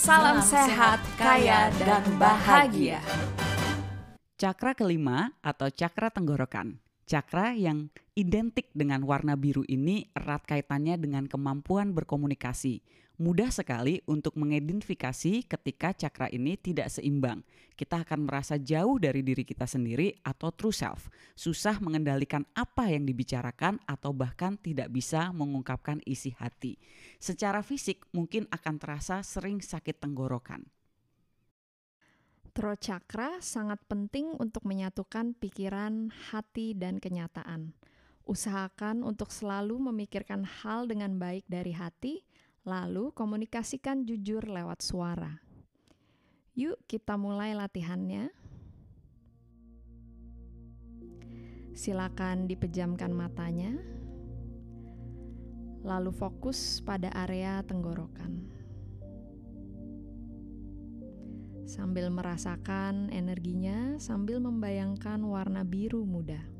Salam sehat, kaya, dan bahagia. Cakra kelima atau cakra tenggorokan. Cakra yang identik dengan warna biru ini erat kaitannya dengan kemampuan berkomunikasi. Mudah sekali untuk mengidentifikasi ketika cakra ini tidak seimbang. Kita akan merasa jauh dari diri kita sendiri atau true self. Susah mengendalikan apa yang dibicarakan atau bahkan tidak bisa mengungkapkan isi hati. Secara fisik mungkin akan terasa sering sakit tenggorokan. Throat chakra sangat penting untuk menyatukan pikiran, hati, dan kenyataan. Usahakan untuk selalu memikirkan hal dengan baik dari hati, lalu komunikasikan jujur lewat suara. Yuk, kita mulai latihannya. Silakan dipejamkan matanya lalu fokus pada area tenggorokan. Sambil merasakan energinya, sambil membayangkan warna biru muda.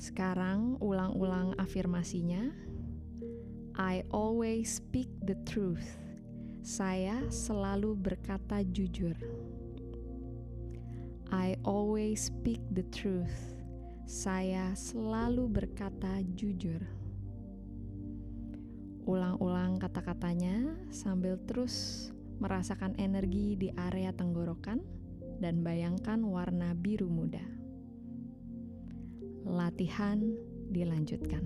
Sekarang ulang-ulang afirmasinya. I always speak the truth. Saya selalu berkata jujur. I always speak the truth. Saya selalu berkata jujur. Ulang-ulang kata-katanya sambil terus merasakan energi di area tenggorokan dan bayangkan warna biru muda. Latihan dilanjutkan.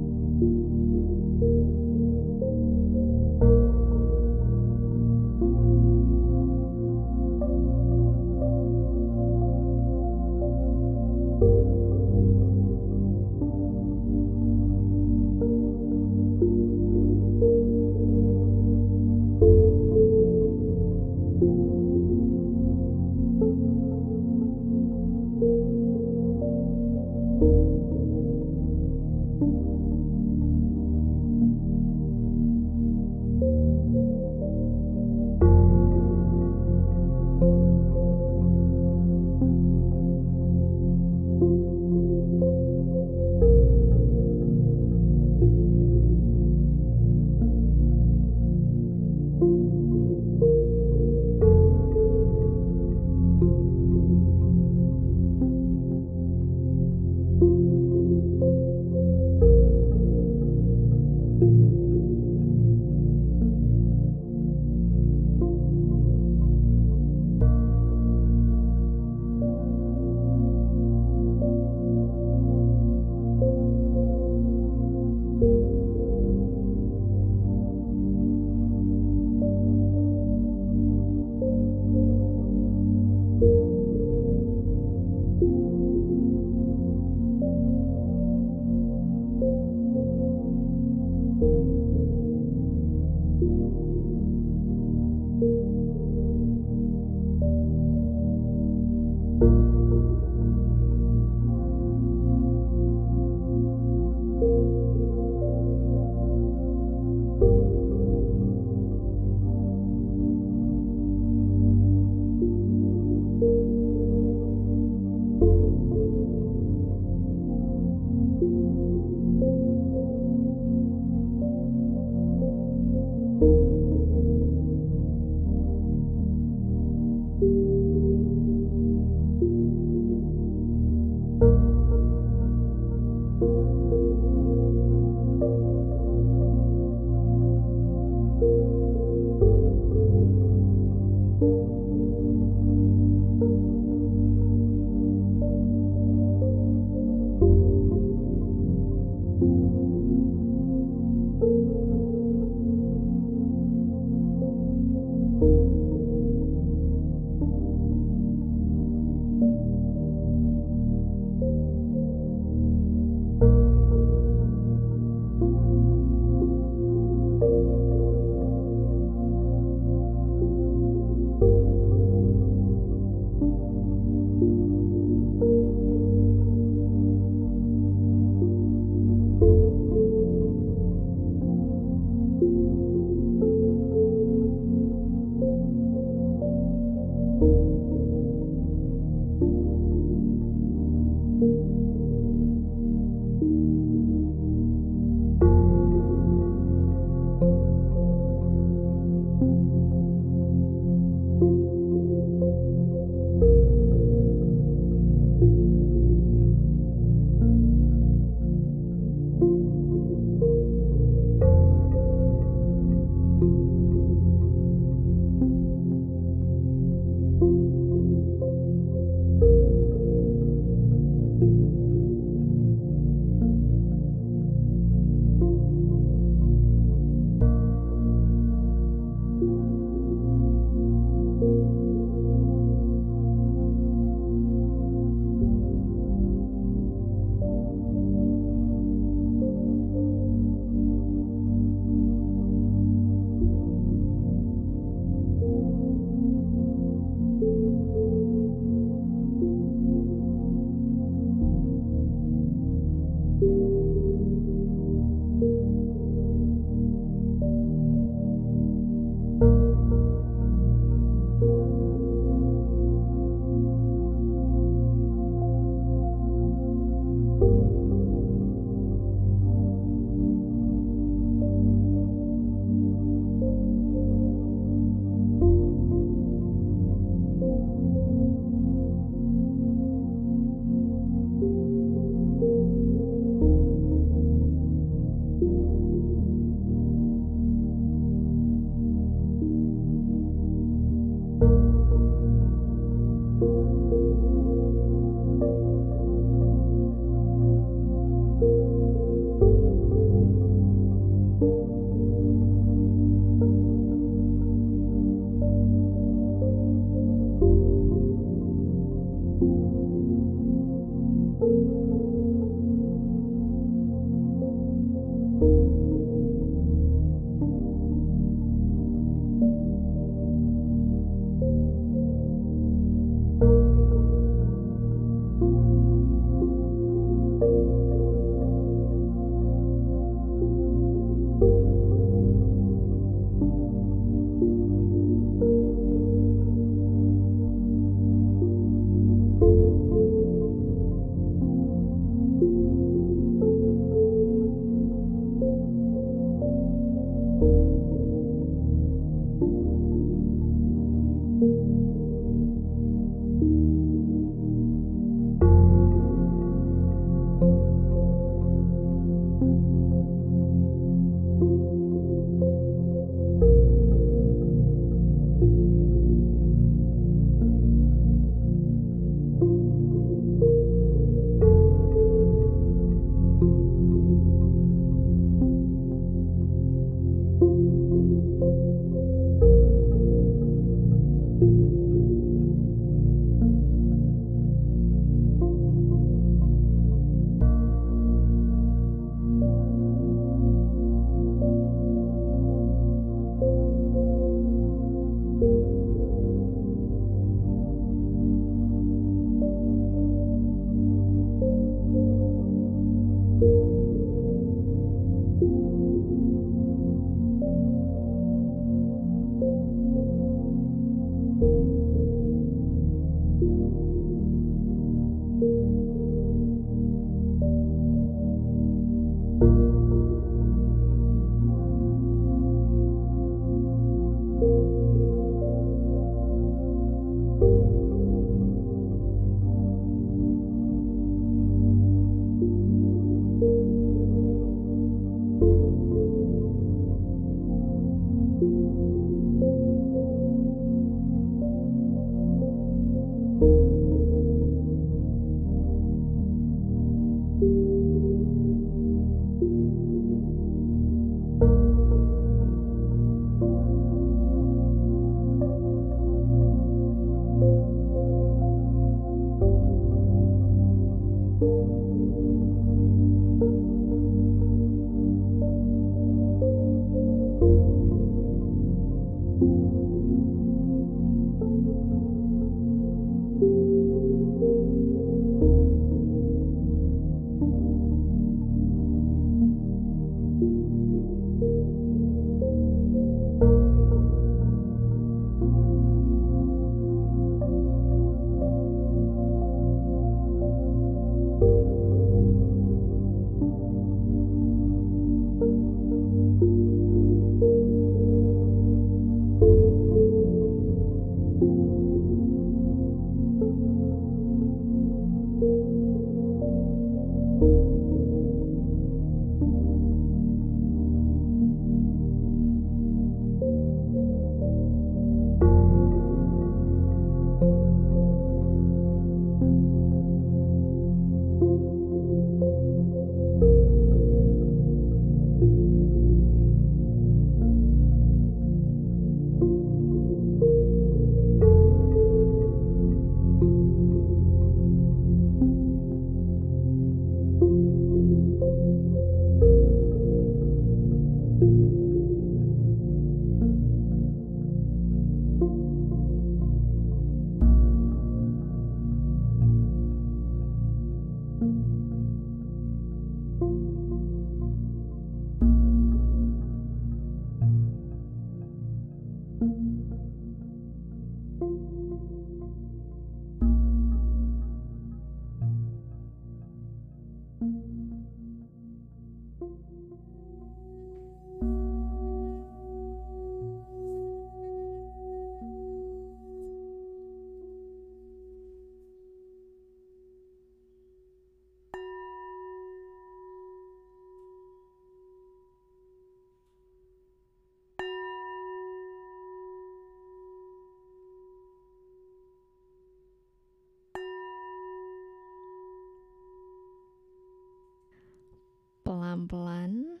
Pelan-pelan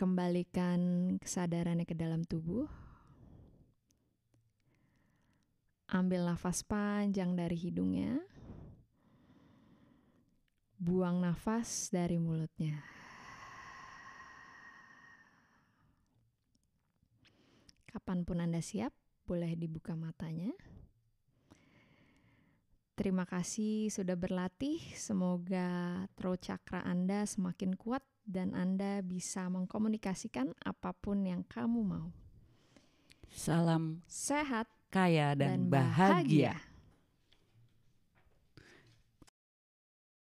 kembalikan kesadarannya ke dalam tubuh. Ambil nafas panjang dari hidungnya. Buang nafas dari mulutnya. Kapan pun Anda siap, boleh dibuka matanya. Terima kasih sudah berlatih. Semoga throat chakra Anda semakin kuat dan Anda bisa mengkomunikasikan apa pun yang kamu mau. Salam Sehat kaya dan, dan bahagia. bahagia.